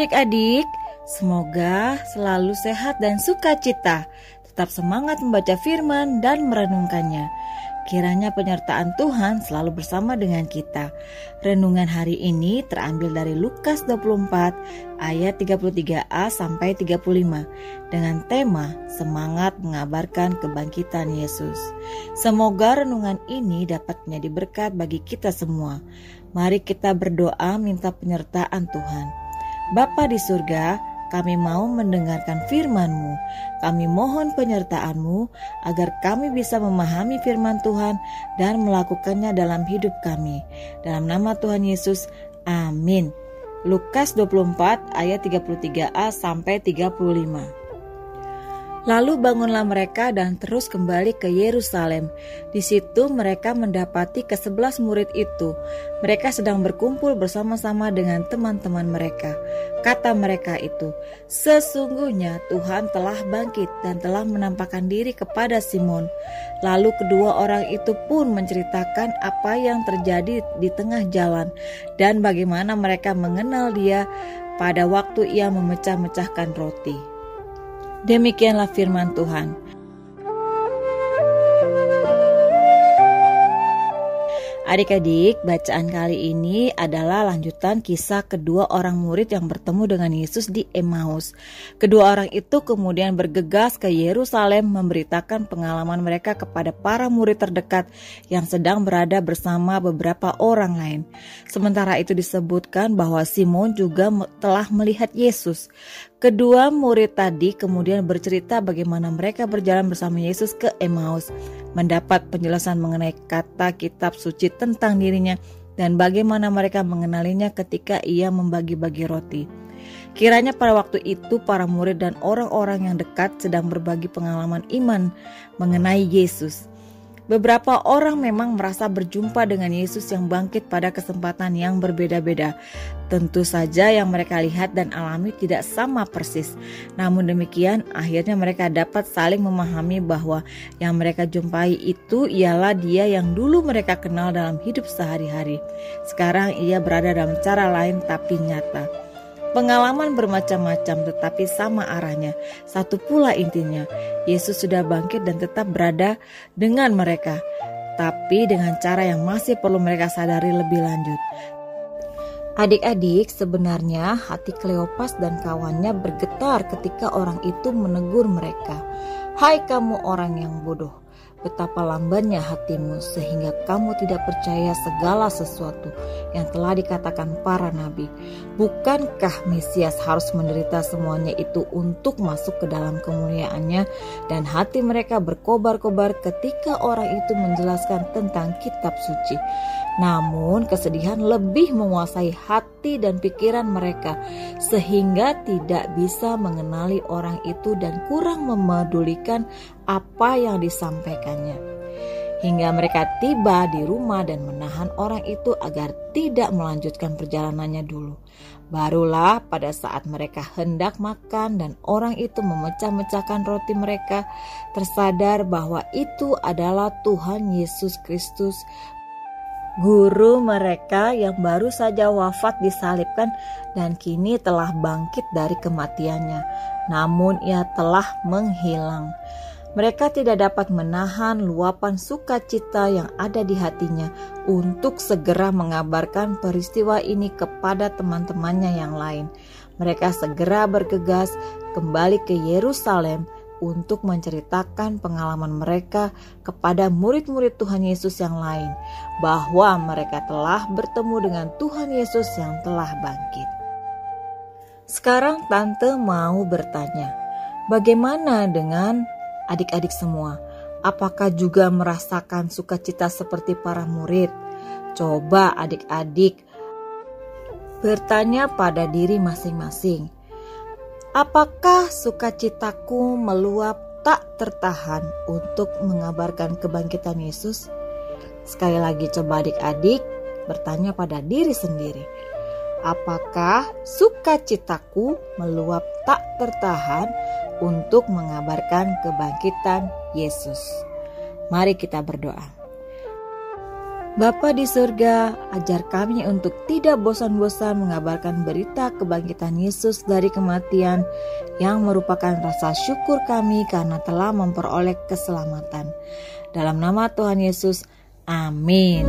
Adik-adik, semoga selalu sehat dan sukacita. Tetap semangat membaca firman dan merenungkannya. Kiranya penyertaan Tuhan selalu bersama dengan kita. Renungan hari ini terambil dari Lukas 24 ayat 33a sampai 35 dengan tema Semangat mengabarkan kebangkitan Yesus. Semoga renungan ini dapat menjadi berkat bagi kita semua. Mari kita berdoa minta penyertaan Tuhan. Bapa di surga, kami mau mendengarkan firman-Mu. Kami mohon penyertaan-Mu agar kami bisa memahami firman Tuhan dan melakukannya dalam hidup kami. Dalam nama Tuhan Yesus, amin. Lukas 24 ayat 33a sampai 35. Lalu bangunlah mereka dan terus kembali ke Yerusalem. Di situ mereka mendapati kesebelas murid itu. Mereka sedang berkumpul bersama-sama dengan teman-teman mereka. Kata mereka itu, sesungguhnya Tuhan telah bangkit dan telah menampakkan diri kepada Simon. Lalu kedua orang itu pun menceritakan apa yang terjadi di tengah jalan dan bagaimana mereka mengenal dia pada waktu ia memecah-mecahkan roti. Demikianlah firman Tuhan. Adik-adik, bacaan kali ini adalah lanjutan kisah kedua orang murid yang bertemu dengan Yesus di Emmaus. Kedua orang itu kemudian bergegas ke Yerusalem memberitakan pengalaman mereka kepada para murid terdekat yang sedang berada bersama beberapa orang lain. Sementara itu disebutkan bahwa Simon juga telah melihat Yesus. Kedua murid tadi kemudian bercerita bagaimana mereka berjalan bersama Yesus ke Emmaus, mendapat penjelasan mengenai kata kitab suci tentang dirinya dan bagaimana mereka mengenalinya ketika ia membagi-bagi roti. Kiranya pada waktu itu para murid dan orang-orang yang dekat sedang berbagi pengalaman iman mengenai Yesus. Beberapa orang memang merasa berjumpa dengan Yesus yang bangkit pada kesempatan yang berbeda-beda. Tentu saja yang mereka lihat dan alami tidak sama persis. Namun demikian, akhirnya mereka dapat saling memahami bahwa yang mereka jumpai itu ialah Dia yang dulu mereka kenal dalam hidup sehari-hari. Sekarang ia berada dalam cara lain tapi nyata. Pengalaman bermacam-macam tetapi sama arahnya, satu pula intinya. Yesus sudah bangkit dan tetap berada dengan mereka, tapi dengan cara yang masih perlu mereka sadari lebih lanjut. Adik-adik, sebenarnya hati Kleopas dan kawannya bergetar ketika orang itu menegur mereka. Hai kamu orang yang bodoh, betapa lambannya hatimu sehingga kamu tidak percaya segala sesuatu yang telah dikatakan para nabi. Bukankah Mesias harus menderita semuanya itu untuk masuk ke dalam kemuliaannya dan hati mereka berkobar-kobar ketika orang itu menjelaskan tentang kitab suci. Namun kesedihan lebih menguasai hati dan pikiran mereka sehingga tidak bisa mengenali orang itu dan kurang memedulikan apa yang disampaikannya. Hingga mereka tiba di rumah dan menahan orang itu agar tidak melanjutkan perjalanannya dulu. Barulah pada saat mereka hendak makan dan orang itu memecah-mecahkan roti mereka, tersadar bahwa itu adalah Tuhan Yesus Kristus guru mereka yang baru saja wafat disalibkan dan kini telah bangkit dari kematiannya, namun ia telah menghilang. Mereka tidak dapat menahan luapan sukacita yang ada di hatinya untuk segera mengabarkan peristiwa ini kepada teman-temannya yang lain. Mereka segera bergegas kembali ke Yerusalem untuk menceritakan pengalaman mereka kepada murid-murid Tuhan Yesus yang lain, bahwa mereka telah bertemu dengan Tuhan Yesus yang telah bangkit. Sekarang tante mau bertanya, bagaimana dengan adik-adik semua? Apakah juga merasakan sukacita seperti para murid? Coba adik-adik bertanya pada diri masing-masing Apakah sukacitaku meluap tak tertahan untuk mengabarkan kebangkitan Yesus? Sekali lagi coba adik-adik bertanya pada diri sendiri. Apakah sukacitaku meluap tak tertahan untuk mengabarkan kebangkitan Yesus? Mari kita berdoa. Bapa di surga, ajar kami untuk tidak bosan-bosan mengabarkan berita kebangkitan Yesus dari kematian yang merupakan rasa syukur kami karena telah memperoleh keselamatan. Dalam nama Tuhan Yesus, amin.